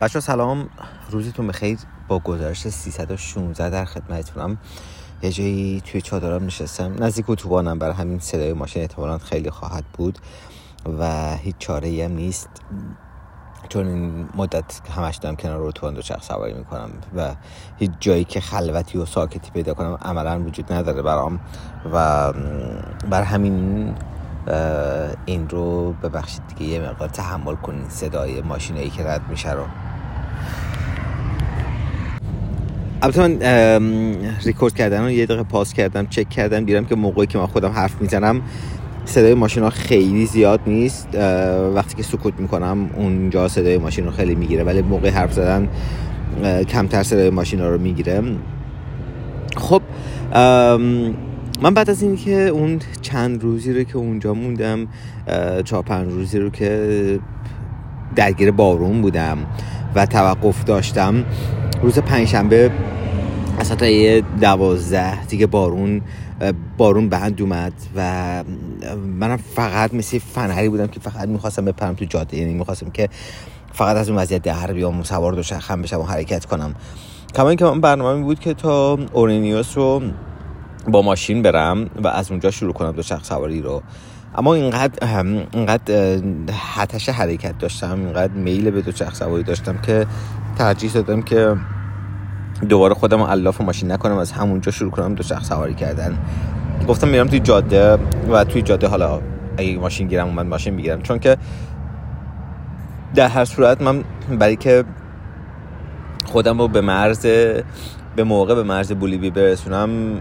بچه سلام. روزتون بخیر. با گزارش 316 در خدمتتونم. یه جایی توی چادرم نشستم. نزدیک اتوبانم. برای همین صدای ماشین احتمالا خیلی خواهد بود و هیچ چاره هم نیست. چون این مدت همش دارم کنار اتوبان چرخ سواری می‌کنم و هیچ جایی که خلوتی و ساکتی پیدا کنم عملا وجود نداره برام. و بر همین این رو ببخشید دیگه یه مقدار تحمل کنین صدای ماشینایی که رد میشه رو. البته من ریکورد کردن رو یه دقیقه پاس کردم چک کردم دیدم که موقعی که من خودم حرف می‌زنم صدای ماشین ها خیلی زیاد نیست. وقتی که سکوت می‌کنم اونجا صدای ماشین رو خیلی می‌گیره ولی موقع حرف زدن کمتر صدای ماشین ها رو می‌گیره. خب من بعد از اینکه اون چند روزی رو که اونجا موندم چهار پنج روزی رو که درگیر بارون بودم و توقف داشتم روز پنجشنبه از یه دوازده دیگه بارون بارون بند اومد و منم فقط مثل فنری بودم که فقط می‌خواستم بپرم تو جاده یعنی می‌خواستم که فقط از اون وضعیت در بیام سوار دوچرخم بشم و حرکت کنم. کما اینکه من برنامه بود که تا اورینیوس رو با ماشین برم و از اونجا شروع کنم دوچرخ سواری رو. اما اینقدر اینقدر حتش حرکت داشتم اینقدر میل به دوچرخ سواری داشتم که ترجیح دادم که دوباره خودم الاف ماشین نکنم از همونجا شروع کنم دوچرخ سواری کردن. گفتم میرم توی جاده و توی جاده حالا اگه ماشین گیرم اومد ماشین می‌گیرم. چون که در هر صورت من برای که خودم رو به مرز به موقع به مرز بولیوی برسونم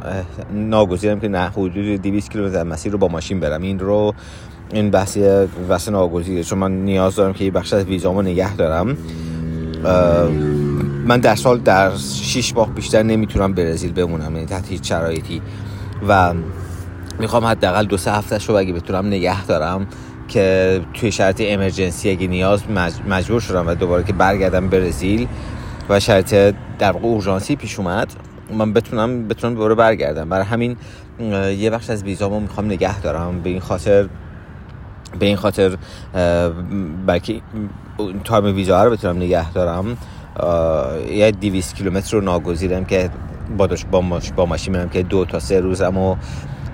ناگزیرم که نه حدود 200 کیلومتر مسیر رو با ماشین برم. این رو این بحثی واسه ناگزیره چون من نیاز دارم که یه بخش از ویزامو نگه دارم. من در سال در 6 ماه بیشتر نمی‌تونم برزیل بمونم یعنی تحت هیچ شرایطی. و می‌خوام حداقل دو سه هفتهش رو اگه بتونم نگه دارم که توی شرط امرجنسی اگه نیاز مجبور شدم و دوباره که برگردم برزیل و شرط در واقع اورژانسی پیش اومد. من بتونم بتونم دوباره برگردم. برای همین یه بخش از ویزامو می‌خوام نگه دارم. به این خاطر به این خاطر بلکه تایم ویزا رو بتونم نگه دارم. یه 200 کیلومتر رو ناگزیرم که با, با, با ماشین میرم که دو تا سه روزم رو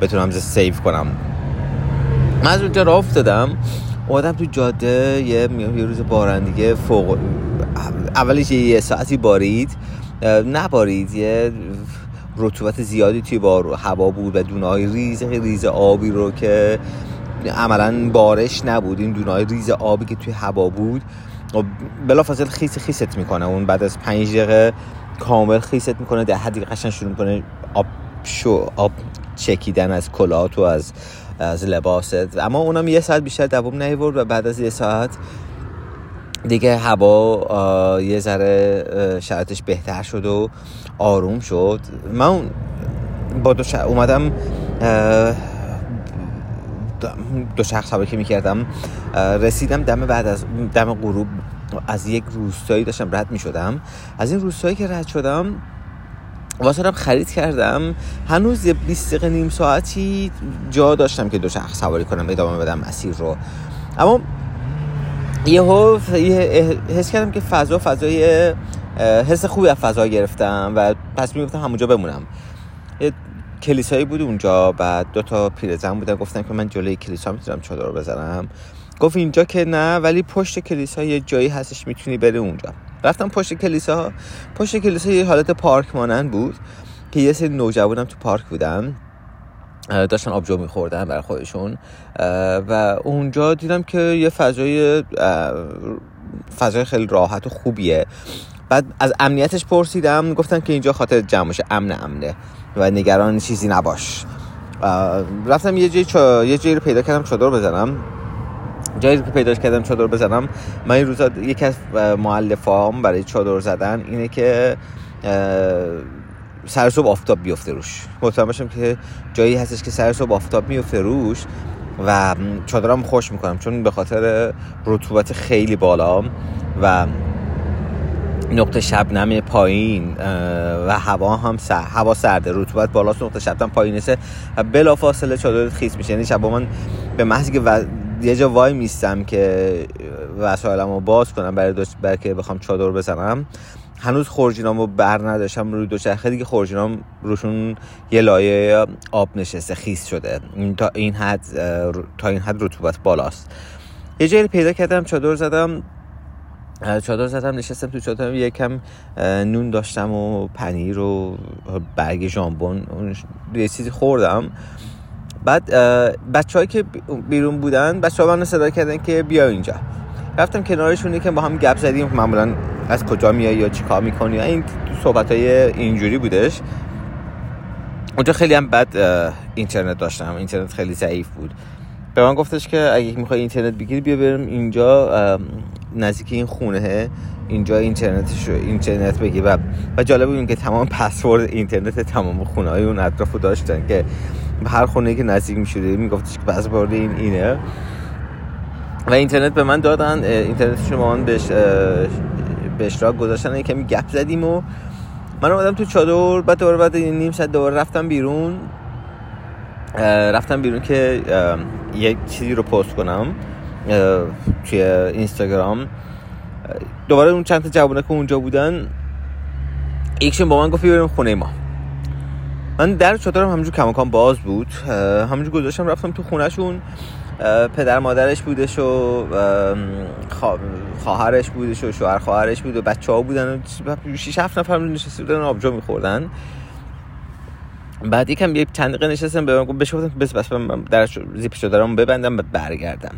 بتونم save کنم. من از اونجا راه افتادم. اومدم تو جاده یه, یه روز بارندگی فوق اولش یه ساعتی بارید نبارید یه رطوبت زیادی توی بار هوا بود و دونای ریز ریز آبی رو که عملا بارش نبود. این دونای ریز آبی که توی هوا بود و بلافاصله خیس خیست می‌کنه. اون بعد از پنج دقیقه کامل خیست می‌کنه در حدی قشن شروع می‌کنه آب شو آب چکیدن از کلات و از از لباست. اما اونم یه ساعت بیشتر دوام نیورد و بعد از یه ساعت دیگه هوا یه ذره شرطش بهتر شد و آروم شد. من با دو اومدم دو شخص که می‌کردم رسیدم دم بعد از دم غروب از یک روستایی داشتم رد می‌شدم. از این روستایی که رد شدم واسه خرید کردم. هنوز یه 20 دقیقه نیم ساعتی جا داشتم که دو شخص سواری کنم ادامه بدم مسیر رو. اما یهو حس کردم که فضا فضای حس خوبی از فضا گرفتم و پس می‌گفتم همونجا بمونم. یه کلیسایی بود اونجا بعد دو تا پیرزن بودن گفتن که من جلوی کلیسا می‌تونم چادر رو بزنم گفت اینجا که نه ولی پشت کلیسا یه جایی هستش می‌تونی بری اونجا. رفتم پشت کلیسا پشت کلیسا یه حالت پارک مانند بود که یه سری نوجوانم تو پارک بودن. داشتن آبجو میخوردن برای خودشون و اونجا دیدم که یه فضای فضای خیلی راحت و خوبیه. بعد از امنیتش پرسیدم گفتن که اینجا خاطر جمعش امن امنه و نگران چیزی نباش. رفتم یه جایی. یه جایی رو پیدا کردم چادر بزنم. جایی که پیدا کردم چادر بزنم. من این روزا یکی از معلفام برای چادر زدن اینه که سر صبح آفتاب بیفته روش. مطمئن که جایی هستش که سر صبح آفتاب میفته روش و چادرم خوش می‌کنم چون به خاطر رطوبت خیلی بالا و نقطه شبنم پایین و هوا هم سر... هوا سرده. رطوبت بالاست نقطه شبنم پایین نیست و بلا فاصله چادر خیس میشه. یعنی شب من به محضی که یه جا وای میستم که وسایلم رو باز کنم برای, برای که بخوام چادر بزنم. هنوز خورجینامو بر نداشتم روی دوچرخه دیگه خورجینام روشون یه لایه آب نشسته خیس شده. تا این حد تا این حد رطوبت بالاست. یه جایی پیدا کردم چادر زدم. چادر زدم نشستم تو چادر یکم نون داشتم و پنیر و برگ ژامبون. یه چیزی خوردم. بعد بچه که بیرون بودن بچه ها من صدا کردن که بیا اینجا. رفتم کنارشون که با هم گپ زدیم. معمولا از کجا میای یا چیکار می‌کنی؟ این صحبت های اینجوری بودش. اونجا خیلی هم بد اینترنت داشتم. اینترنت خیلی ضعیف بود. به من گفتش که اگه می‌خوای اینترنت بگیری بیا بریم اینجا نزدیک این خونه. اینجا اینترنتش اینترنت بگی. و و جالب بود که تمام پسورد اینترنت تمام خونه های اون اطرافو داشتن که هر خونه که نزدیک می‌شده میگفتش که پسورد این اینه. و اینترنت به من دادن اینترنت شما من بهش به اشتراک گذاشتن کمی گپ زدیم و من اومدم تو چادر بعد دوباره بعد نیم ساعت دوباره رفتم بیرون. رفتم بیرون که یک چیزی رو پست کنم توی اینستاگرام. دوباره اون چند تا جوونه که اونجا بودن. یکشون با من گفت بریم خونه ما. من در چادرم همونجور کماکان باز بود همونجور گذاشتم رفتم تو خونهشون پدر مادرش بودش و خواهرش بودش و شوهر خواهرش بود و بچه ها بودن و 6 7 نفر نشسته بودن آبجو میخوردن. بعد یکم یک چند دقیقه نشستم به من بهش گفتم بس بس در زیپ چادرمو ببندم و برگردم.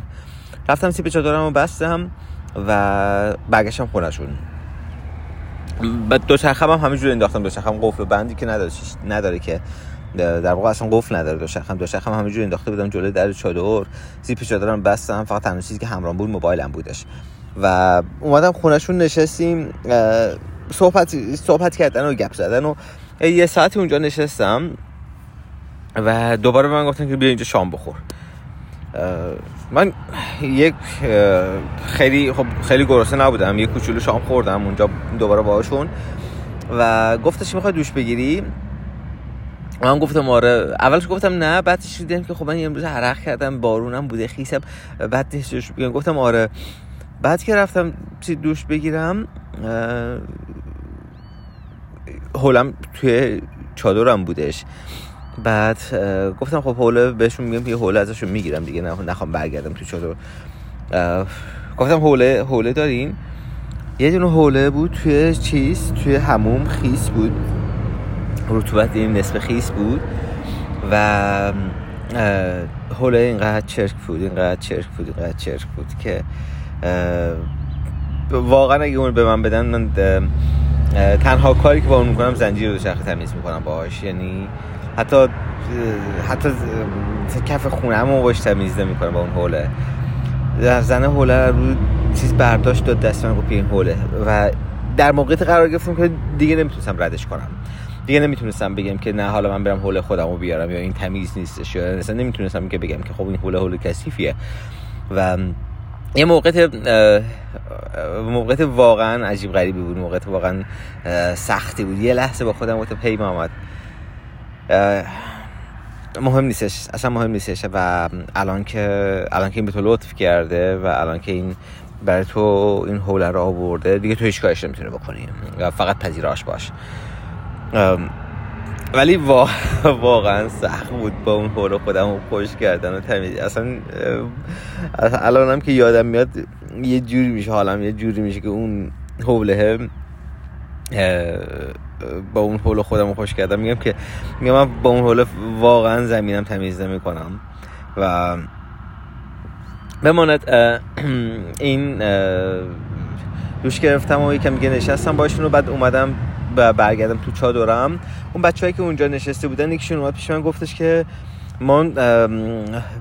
رفتم زیپ چادرمو بستم و برگشتم خونهشون. بعد دو چرخم هم همینجوری انداختم. دو چرخم قفل بندی که نداره نداره که. در واقع اصلا قفل نداره دو شخم دو شخم همینجوری انداخته بودم جلوی در چادر. زیپ چادرم بستم. فقط تنها چیزی که همراه بود موبایلم بودش. و اومدم خونهشون نشستیم صحبت صحبت کردن و گپ زدن و یه ساعتی اونجا نشستم و دوباره به من گفتن که بیا اینجا شام بخور. من یک خیلی خب خیلی گرسنه نبودم. یک کوچولو شام خوردم اونجا دوباره باهاشون. و گفتش می‌خوای دوش بگیری؟ من گفتم آره. اولش گفتم نه بعدش دیدم که خب من امروز عرق کردم بارونم بوده خیسم. بعد دوش گفتم آره. بعد که رفتم چی دوش بگیرم هولم توی چادرم بودش. بعد گفتم خب حوله بهشون میگم که حوله ازشون می‌گیرم دیگه نخوام برگردم تو چادر. گفتم حوله حوله دارین؟ یه دونه حوله بود توی چیز توی هموم خیس بود. رطوبت این نصف خیس بود و حوله اینقدر چرک بود اینقدر چرک بود اینقدر چرک بود که واقعا اگه اون به من بدن من تنها کاری که با اون می‌کنم زنجیر رو شخص تمیز می‌کنم باهاش. یعنی حتی حتی کف خونه همون باش تمیز نمی‌کنم با اون حوله. زنه حوله رو چیز برداشت داد دست من گفت این حوله. و در موقعیت قرار گرفتم که دیگه نمی‌تونستم ردش کنم. دیگه نمی‌تونستم بگم که نه حالا من برم حول خودم رو بیارم یا این تمیز نیستش یا مثلا نمی‌تونستم که بگم که خب این حول حول کثیفیه. و یه موقعیت موقعیت واقعا عجیب غریبی بود موقعیت واقعا سختی بود. یه لحظه با خودم گفتم پی محمد مهم نیستش اصلا مهم نیستش و الان که الان که این به تو لطف کرده و الان که این برای تو این حوله رو آورده دیگه تو هیچ کارش نمی‌تونه بکنی فقط پذیراش باش. ولی واقعا سخت بود با اون حول خودم رو خوش کردن و تمیز اصلا الان هم که یادم میاد یه جوری میشه حالم یه جوری میشه که اون حوله با اون حول خودم رو خوش کردم. میگم که میگم من با اون حول واقعا زمینم تمیز نمی کنم و بماند این دوش گرفتم و یکم میگه نشستم باشون و بعد اومدم و برگردم تو چادرم. اون بچه‌ای که اونجا نشسته بودن یکیشون اومد پیش من گفتش که ما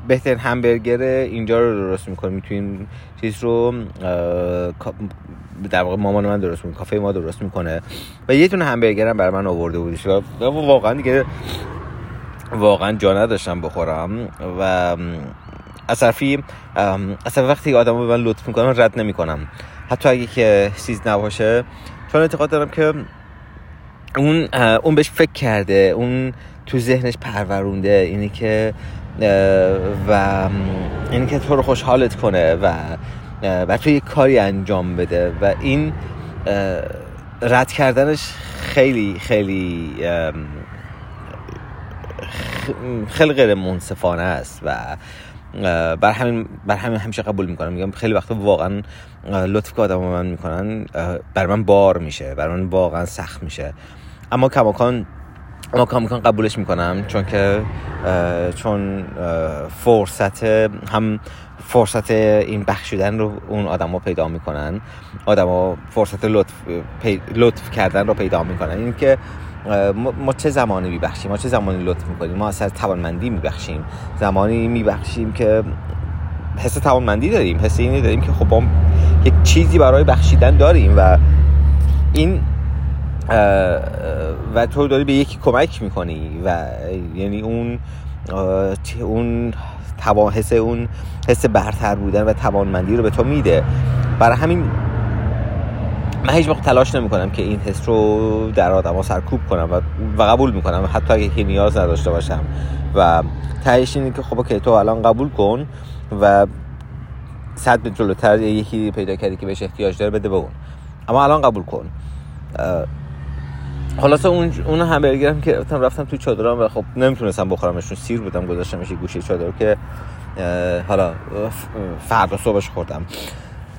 بهترین همبرگر اینجا رو درست می‌کنیم. این چیز رو در واقع مامان من درست می‌کنه کافه ما درست می‌کنه. و یه تونه همبرگر هم برای من آورده بودش و واقعا دیگه واقعا جا نداشتم بخورم. و اصرفی اصلا وقتی آدم به من لطف می‌کنم رد نمی‌کنم. حتی اگه که چیز نباشه چون اعتقاد دارم که اون اون بهش فکر کرده اون تو ذهنش پرورونده اینی که و این که تو رو خوشحالت کنه و و تو یک کاری انجام بده. و این رد کردنش خیلی خیلی خیلی غیر منصفانه است و بر همین بر همین همیشه قبول می‌کنم. میگم خیلی وقتا واقعا لطف که آدم من می‌کنن بر من بار میشه بر من واقعا سخت میشه. اما کماکان اما کماکان قبولش می‌کنم چون که چون فرصت هم فرصت این بخشیدن رو اون آدما پیدا می‌کنن. آدما فرصت لطف, لطف کردن رو پیدا می‌کنن. این که ما چه زمانی میبخشیم؟ ما چه زمانی لطف می‌کنیم؟ ما اصلا توانمندی میبخشیم. زمانی میبخشیم که حس توانمندی داریم حس اینی داریم که خب یک چیزی برای بخشیدن داریم و این و تو داری به یکی کمک می‌کنی و یعنی اون اون حس اون حس برتر بودن و توانمندی رو به تو میده. برای همین من هیچ وقت تلاش نمی کنم که این حس رو در آدم ها سرکوب کنم و, قبول می‌کنم. حتی اگه که نیاز نداشته باشم. و تهش اینه که خب که تو الان قبول کن و صد به جلوتر یکی پیدا کردی که بهش احتیاج داره بده به اون. اما الان قبول کن. خلاصه اون اون همبرگرم که رفتم رفتم تو چادرام و خب نمی‌تونستم بخورمشون سیر بودم گذاشتمش گوشه چادر که حالا فردا صبحش خوردم.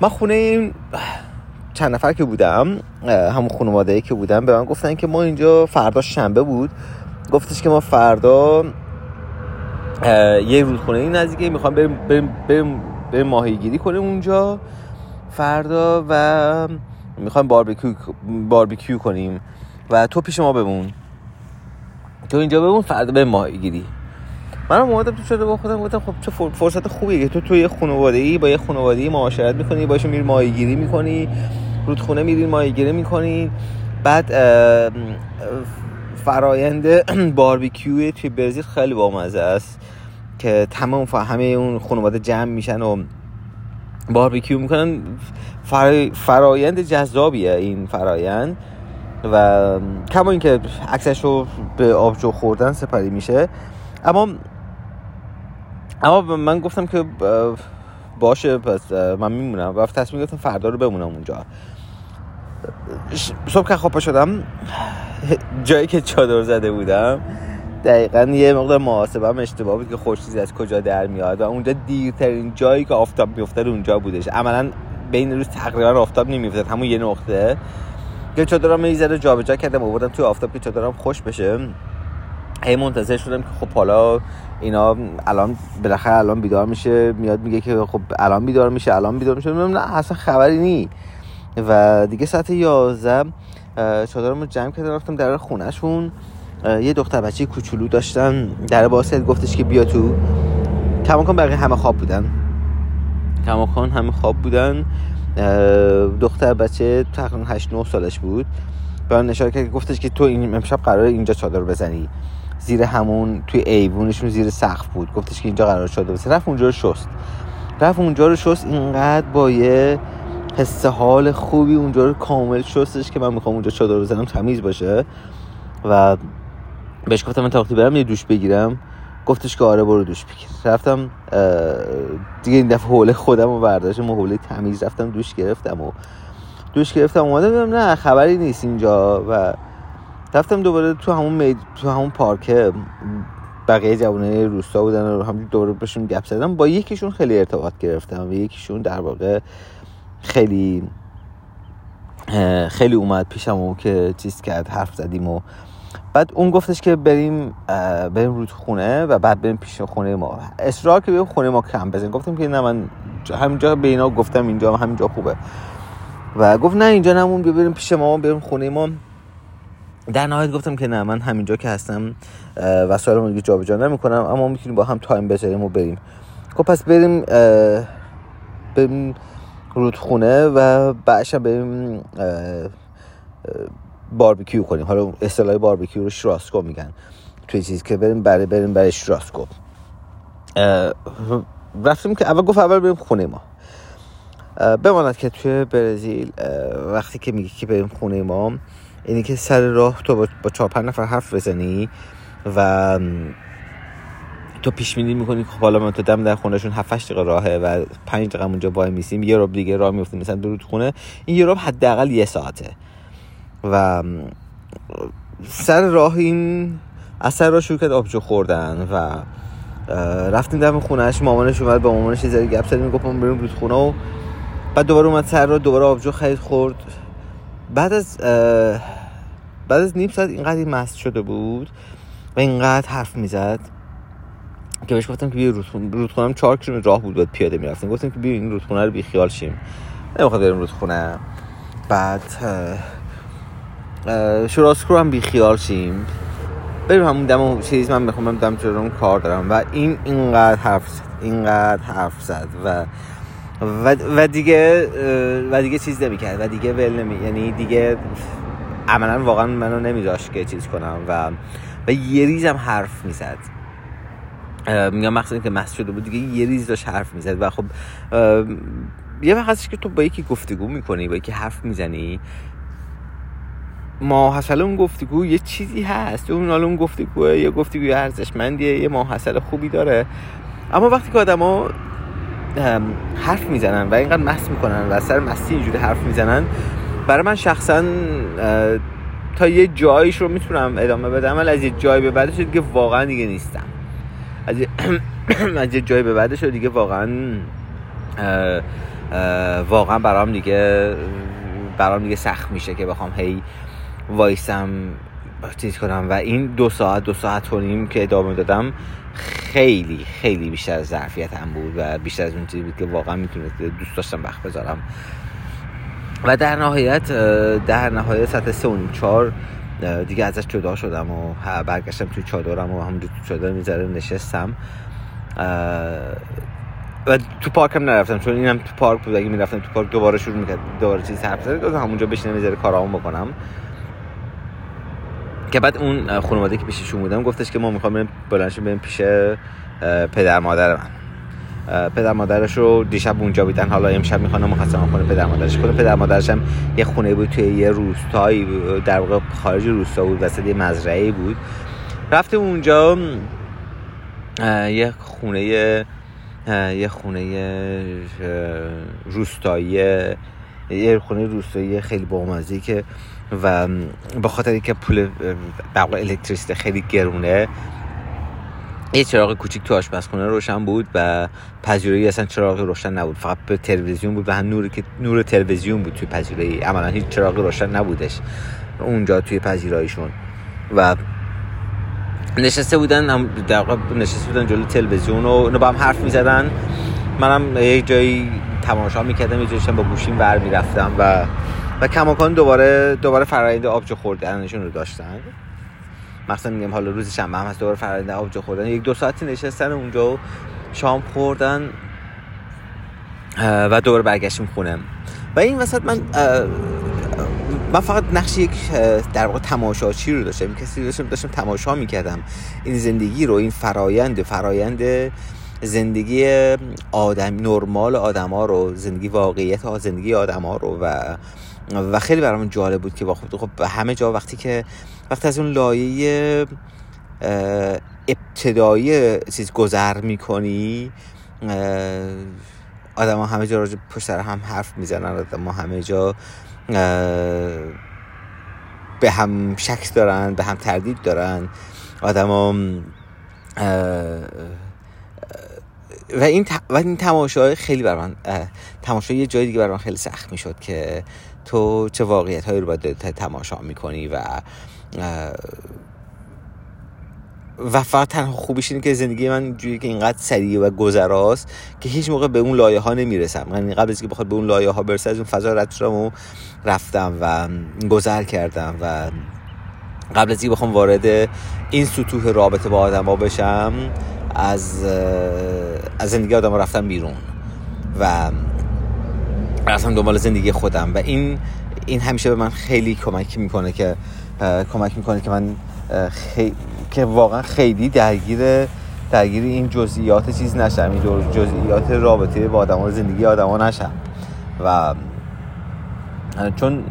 من خونه این چند نفر که بودم همون خانواده که بودم به من گفتن که ما اینجا فردا شنبه بود. گفتش که ما فردا یه رودخونه این نزدیکه می‌خوام بریم, بریم, بریم, بریم ماهیگیری کنیم اونجا. فردا و می‌خوایم باربیکیو باربیکیو کنیم. و تو پیش ما بمون. تو اینجا بمون فردا به ماهی گیری منم اومدم تو شده با خودم گفتم خب چه فرصت خوبیه که تو توی خانواده ای با یه خانواده ای معاشرت می‌کنی باشه میری ماهیگیری می‌کنی رودخونه میری ماهیگیری می‌کنی. بعد فرایند باربیکیو توی برزیل خیلی بامزه است که تمام همه اون خانواده جمع میشن و باربیکیو می‌کنن. فرایند جذابیه این فرایند. و کما اینکه عکسش رو به آبجو خوردن سپری میشه. اما اما من گفتم که باشه پس من میمونم. و تصمیم گرفتم فردا رو بمونم اونجا. صبح که خواب شدم جایی که چادر زده بودم دقیقا یه مقدار محاسبه هم اشتباه بود که خوشیزی از کجا در میاد و اونجا دیرترین جایی که آفتاب میفته اونجا بودش. عملا بین روز تقریبا آفتاب نمیفته همون یه نقطه. که چادرم یه ذره جابجا کردم آوردم توی آفتاب که خوش بشه. هی منتظر شدم که خب حالا اینا الان بالاخره الان بیدار میشه میاد میگه که خب الان بیدار میشه الان بیدار میشه. نه اصلا خبری نی. و دیگه ساعت 11 چادرم رو جمع کردم رفتم در خونهشون. یه دختر بچه کوچولو داشتن. در باز گفتش که بیا تو. کماکان بقیه همه خواب بودن. کماکان همه خواب بودن. دختر بچه تقریبا 8 9 سالش بود. به من اشاره کرد گفتش که تو این امشب قرار اینجا چادر بزنی. زیر همون توی ایوونشون زیر سقف بود. گفتش که اینجا قرار چادر بزنی. رفت اونجا رو شست. رفت اونجا رو شست. اینقدر با یه حس حال خوبی اونجا رو کامل شستش که من می‌خوام اونجا چادر بزنم تمیز باشه. و بهش گفتم من تا برم یه دوش بگیرم. گفتش که آره برو دوش بگیر رفتم دیگه این دفعه حوله خودم رو برداشتم و حوله تمیز رفتم دوش گرفتم و دوش گرفتم. اومدم دیدم نه خبری نیست اینجا و رفتم دوباره تو همون مید... تو همون پارک بقیه جوانه روستا بودن و هم دوباره بهشون گپ زدم. با یکیشون خیلی ارتباط گرفتم و یکیشون در واقع خیلی خیلی اومد پیشم و که چیز کرد حرف زدیم و بعد اون گفتش که بریم بریم رو خونه و بعد بریم پیش خونه ما. اصرار که بریم خونه ما کم بزن. گفتم که نه من همینجا به اینا گفتم اینجا همینجا خوبه. و گفت نه اینجا نمون بریم پیش ما بریم خونه ما. در نهایت گفتم که نه من همینجا که هستم وسایل رو دیگه جابجا نمی‌کنم اما می‌تونیم با هم تایم بذاریم و بریم. خب پس بریم بریم رودخونه و بعدش بریم باربیکیو کنیم. حالا اصطلاح باربیکیو رو شراسکو میگن. توی چیز که بریم برای بریم برای شراسکو رفتیم که اول گفت اول بریم خونه ما. بماند که توی برزیل وقتی که میگی که بریم خونه ما اینی که سر راه تو با چهار نفر حرف بزنی و تو پیش بینی می‌کنی خب حالا من تو دم در خونهشون 7 8 دقیقه راهه و 5 دقیقه اونجا وای میسیم یه رب دیگه راه میفتیم مثلا درود خونه این یه رب حداقل یه ساعته. و سر راه این اثر را شروع کرد آبجو خوردن و رفتیم دم خونهش مامانش اومد با مامانش یه گپ زدیم گفت ما بریم رود خونه و بعد دوباره اومد سر را دوباره آبجو خرید خورد. بعد از بعد از نیم ساعت اینقدر مست شده بود و اینقدر حرف می‌زد که بهش گفتم که بیا رودخونه رودخونه چهار کیلومتر راه بود باید پیاده می‌رفتیم. گفتم که بیا این رودخونه رو بیخیال شیم. نمی‌خواد بریم رودخونه. بعد شوراسکرو هم بیخیال شیم. بریم همون دم چیز من می‌خوام دم جلوم کار دارم. و این اینقدر حرف زد اینقدر حرف زد و و, و دیگه و دیگه چیز نمی‌کرد. و دیگه ول نمی یعنی دیگه عملا واقعا منو نمیذاشت که چیز کنم و و یه ریزم حرف می‌زد. میگم مخصوصا که مست شده بود. دیگه یه ریز داشت حرف می‌زد و خب یه وقت که تو با یکی گفتگو می‌کنی با یکی حرف می‌زنی. ماحصل اون گفتگو یه چیزی هست. اون حالا اون گفتگو یه گفتگوی ارزشمندیه یه ماحصل خوبی داره. اما وقتی که آدما حرف می‌زنن و اینقدر مست می‌کنن و سر مستی اینجوری حرف می‌زنن برای من شخصا تا یه جاییش رو می‌تونم ادامه بدم ولی از یه جایی به بعدش دیگه واقعا دیگه نیستم. از یه, از یه جایی به بعدش دیگه واقعا واقعا برام دیگه برام دیگه سخت میشه که بخوام هی وایسم چیز کنم. و این دو ساعت دو ساعت و نیم که ادامه دادم خیلی خیلی بیشتر از ظرفیتم بود و بیشتر از اون چیزی بود که واقعا می‌تونست دوست داشتم وقت بذارم. و در نهایت در نهایت سطح سه و چهار دیگه ازش جدا شدم و برگشتم توی چادرم و هم تو چادر می‌ذاره نشستم. و تو پارک هم نرفتم چون اینم تو پارک بود. اگه می‌رفتم تو پارک دوباره شروع می‌کرد دوباره چیز حرف زد همونجا بشینم می‌ذاره کارامو بکنم. که بعد اون خانواده که پیششون بودم گفتش که ما می‌خوام بریم بریم پیش پدر مادر من. پدر مادرش رو دیشب اونجا بودن حالا امشب می‌خوام مخصم خونه پدر مادرش. خونه پدر مادرش هم یه خونه بود توی یه روستایی در واقع خارج روستا بود وسط یه مزرعه بود. رفتیم اونجا یه خونه یه خونه روستایی یه خونه روستایی خیلی بامزه که و به خاطر اینکه پول برق الکتریسیته خیلی گرونه یه چراغ کوچیک تو آشپزخونه روشن بود و پذیرایی اصلا چراغ روشن نبود. فقط به تلویزیون بود و هم نوری که نور تلویزیون بود توی پذیرایی. عملا هیچ چراغ روشن نبودش اونجا توی پذیراییشون. و نشسته بودن در نشسته بودن جلو تلویزیون و با هم حرف می‌زدن. منم یه جایی تماشا می‌کردم یه جایشم با گوشیم ور می‌رفتم و و کماکان دوباره دوباره فرآیند آبجو خوردنشون رو داشتن. مثلا میگم حالا روز شنبه هم هست دوباره فرآیند آبجو خوردن. یک دو ساعتی نشستن اونجا و شام خوردن و دوباره برگشتیم خونه. و این وسط من من فقط نقش یک در واقع تماشاچی رو داشتم. کسی داشتم داشتم تماشا می‌کردم. این زندگی رو این فرایند فرایند زندگی آدم نرمال آدما رو زندگی واقعیت ها زندگی آدما رو و و خیلی برام جالب بود که با خب همه جا وقتی که وقتی از اون لایه ابتدایی چیز گذر می‌کنی آدم ها همه جا راجع پشت سر هم حرف می‌زنن آدم ها همه جا به هم شک دارن به هم تردید دارن آدم ها و این و این تماشای خیلی بر من تماشای یه جای دیگه بر من خیلی سخت می‌شد که تو چه واقعیت هایی رو باید تماشا می‌کنی و و فقط تنها خوبیش اینه که زندگی من جوری که اینقدر سریع و گذراست که هیچ موقع به اون لایه ها نمی‌رسم. یعنی قبل از که بخواد به اون لایه ها برسه از اون فضا رد و رفتم و گذر کردم و قبل از اینکه بخوام وارد این سطوح رابطه با آدم ها بشم از از زندگی آدم ها رفتم بیرون و رفتم دنبال زندگی خودم و این این همیشه به من خیلی کمک می‌کنه که کمک می‌کنه که من خی... که واقعا خیلی درگیر درگیر این جزئیات چیز نشم این جزئیات رابطه با آدم زندگی آدما نشم و چون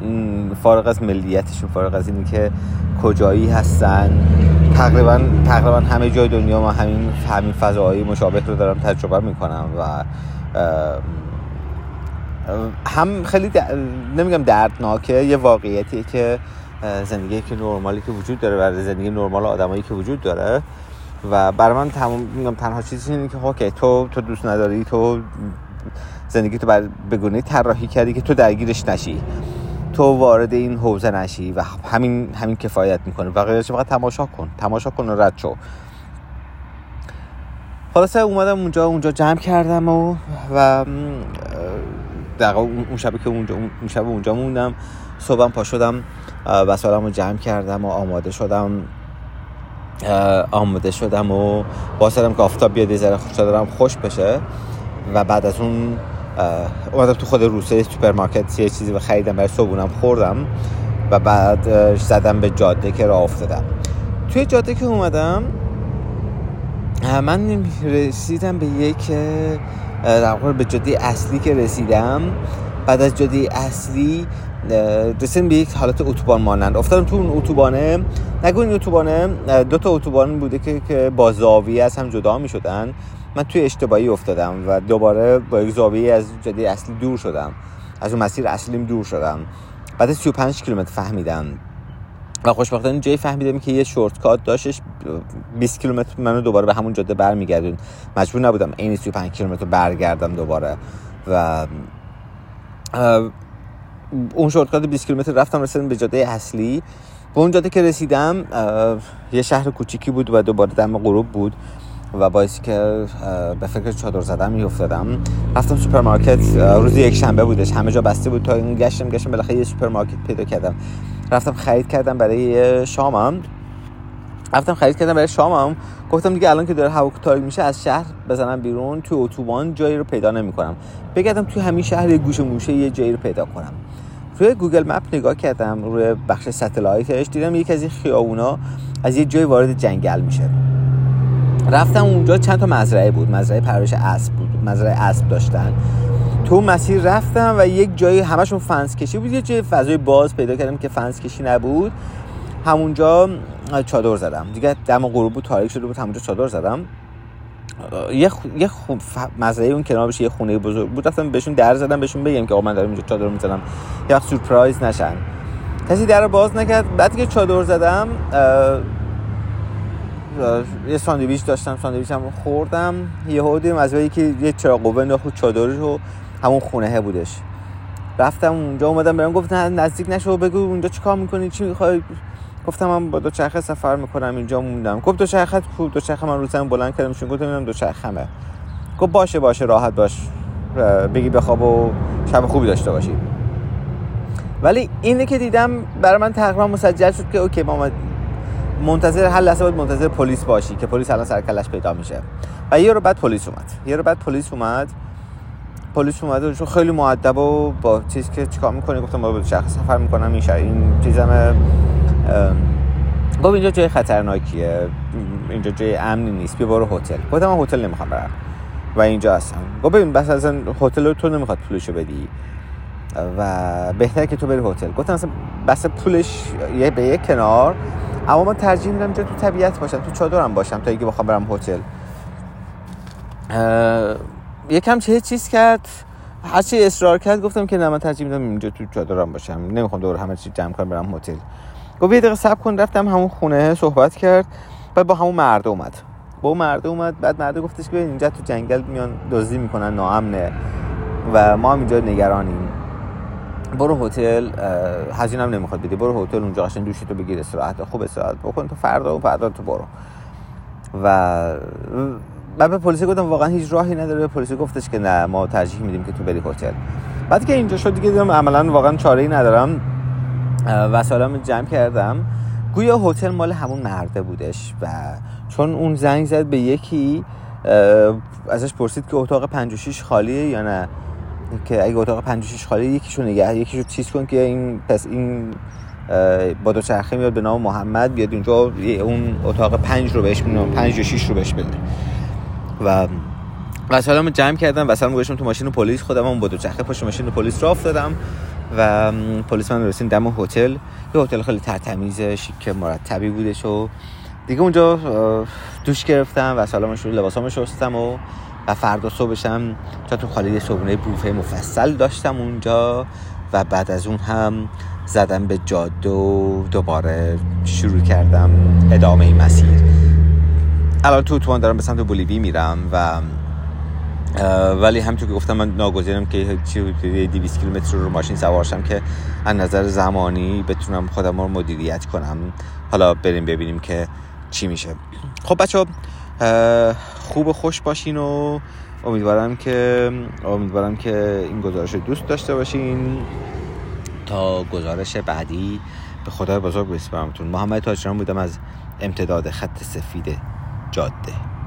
فارغ از ملیتشون فارغ از اینی که کجایی هستن تقریبا تقریبا همه جای دنیا ما همین همین فضاهای مشابه رو دارم تجربه می‌کنم و هم خیلی نمیگم دردناکه یه واقعیتی که زندگی که نرمالی که وجود داره و زندگی نرمال آدمایی که وجود داره و برای من تمام میگم تنها چیزی اینه که اوکی تو تو دوست نداری تو زندگی تو بر بگونه طراحی کردی که تو درگیرش نشی. تو وارد این حوزه نشی و همین همین کفایت می‌کنه بقیه فقط تماشا کن. تماشا کن و رد شو. خلاصه اومدم اونجا اونجا جمع کردم و و در اون شب که اونجا اون شب اونجا موندم صبحم پا شدم وسایلمو جمع کردم و آماده شدم. آماده شدم و واسرم که آفتاب بیاد ذره خوش دارم خوش بشه. و بعد از اون اومدم تو خود روسه سوپرمارکت یه چیزی خریدم برای صبحونم خوردم و بعد زدم به جاده که راه افتادم. توی جاده که اومدم من رسیدم به یک در به جاده اصلی که رسیدم. بعد از جاده اصلی رسیدم به یک حالت اتوبان مانند. افتادم تو اون اتوبانه. نگو این اتوبانه دو تا اتوبان بوده که با زاویه از هم جدا می شدن من توی اشتباهی افتادم و دوباره با یک زاویه از جاده اصلی دور شدم. از اون مسیر اصلیم دور شدم. بعد از 35 کیلومتر فهمیدم. و خوشبختانه جای فهمیدم که یه شورت داشتش 20 کیلومتر منو دوباره به همون جاده برمیگردون. مجبور نبودم این 35 کیلومتر برگردم دوباره. و اون shortcut 20 کیلومتر رفتم رسیدم به جاده اصلی. به اون جاده که رسیدم یه شهر کوچیکی بود و دوباره دم غروب بود. و باعثی که به فکر چادر زدن میافتادم. رفتم سوپرمارکت روز یک شنبه بودش. همه جا بسته بود تا این گشتم گشتم بالاخره یه سوپرمارکت پیدا کردم. رفتم خرید کردم برای شامم. رفتم خرید کردم برای شامم. گفتم دیگه الان که داره هوا تاریک میشه از شهر بزنم بیرون توی اتوبان جایی رو پیدا نمی‌کنم. بگردم توی همین شهر یه گوشه موشه یه جایی رو پیدا کنم. روی Google Map نگاه کردم روی بخش satellite ش دیدم یکی از این خیابونا از یه جای وارد جنگل میشه. رفتم اونجا چند تا مزرعه بود مزرعه پرورش اسب بود مزرعه اسب داشتن. تو مسیر رفتم و یک جایی همشون فنس کشی بود یه فضای باز پیدا کردم که فنس کشی نبود. همونجا چادر زدم. دیگه دم غروب بود تاریک شده بود همونجا چادر زدم. یه خ... مزرعه اون کنار بشه یه خونه بزرگ بود. رفتم بهشون در زدم بهشون بگم که آقا من دارم اینجا چادر می‌زنم. یه وقت سورپرایز نشن. کسی در باز نکرد. بعد که چادر زدم یه ساندویچ داشتم هم خوردم. یه هودیم از که یه چراغ قوه انداخت چادرش و همون خونه بودش. رفتم اونجا اومدم برام گفت نزدیک نشو بگو اونجا چیکار می‌کنی چی می‌خوای؟ گفتم من با دو چرخه سفر می‌کنم اینجا موندم. گفت دو چرخه کو دو چرخه من روزم بلند کردم شون گفتم دو چرخمه گفت باشه باشه راحت باش. بگی بخواب و شب خوبی داشته باشی. ولی اینه که دیدم برای من تقریبا مسجل شد که اوکی ما منتظر هر لحظه باید منتظر پلیس باشی که پلیس الان سر کلش پیدا میشه. و یه رو بعد پلیس اومد. یه رو بعد پلیس اومد. پلیس اومد چون خیلی مؤدب و با چیز که چیکار می‌کنه گفتم با شخص سفر می‌کنم این این چیزم گفت اینجا جای خطرناکیه. اینجا جای امنی نیست. بیا برو هتل. گفتم من هتل نمی‌خوام برم. و اینجا هستم. گفت ببین بس از هتل تو نمی‌خواد پولشو بدی. و بهتره که تو بری هتل. گفتم مثلا بس پولش یه به یک کنار. اما من ترجیح میدم اینجا تو طبیعت باشم تو چادرم باشم تا اینکه بخوام برم هتل. یکم چه چیز کرد؟ هرچی اصرار کرد گفتم که نه من ترجیح میدم اینجا تو چادرم باشم. نمی‌خوام دور همه چی جمع کنم برم هتل. گفت یه دقیقه صبر کن رفتم همون خونه صحبت کرد. بعد با همون مرد اومد. با اون مرد اومد بعد مرد گفتش که اینجا تو جنگل میان دزدی می‌کنن ناامنه. و ما هم اینجا نگرانیم. برو هتل هزینه هم نمی‌خواد بدی. برو هتل اونجا قشنگ دوشی تو بگیر استراحت خوب استراحت بکن. تو فردا و فردا تو برو. و بعد به پلیس گفتم واقعا هیچ راهی نداره. پلیس گفتش که نه ما ترجیح میدیم که تو بری هتل. بعد که اینجا شد دیگه دیدم عملا واقعا چاره ای ندارم وسایلمو جمع کردم. گویا هتل مال همون مرده بودش و چون اون زنگ زد به یکی ازش پرسید که اتاق 56 خالیه یا نه. که اگه اتاق 56 خالی یکیشو نگه یکیشو چیز کن که این پس این با دو چرخه میاد به نام محمد بیاد اینجا اون اتاق 5 رو بهش میدم 5 یا 6 رو بهش بده. و وسایلمو جمع کردم وسایلمو گذاشتم تو ماشین پلیس. خودم با دو چرخه پشت ماشین پلیس راه افتادم و پلیس من رسید دم هتل. یه هتل خیلی ترتمیز شیک مرتبی بودش و دیگه اونجا دوش گرفتم و سلامش رو لباسامو شستم و و فردا صبحشم تا تو خالی صبحونه بوفه مفصل داشتم اونجا و بعد از اون هم زدم به جاده و دوباره شروع کردم ادامه مسیر. الان تو اتوبان دارم به سمت بولیوی میرم و ولی همونطور که گفتم من ناگزیرم که 200 کیلومتر رو ماشین سوارشم که از نظر زمانی بتونم خودم رو مدیریت کنم. حالا بریم ببینیم که چی میشه. خب بچه خوب و خوش باشین و امیدوارم که امیدوارم که این گزارش دوست داشته باشین. تا گزارش بعدی به خدای بزرگ بسپارمتون محمد تاجران بودم از امتداد خط سفید جاده.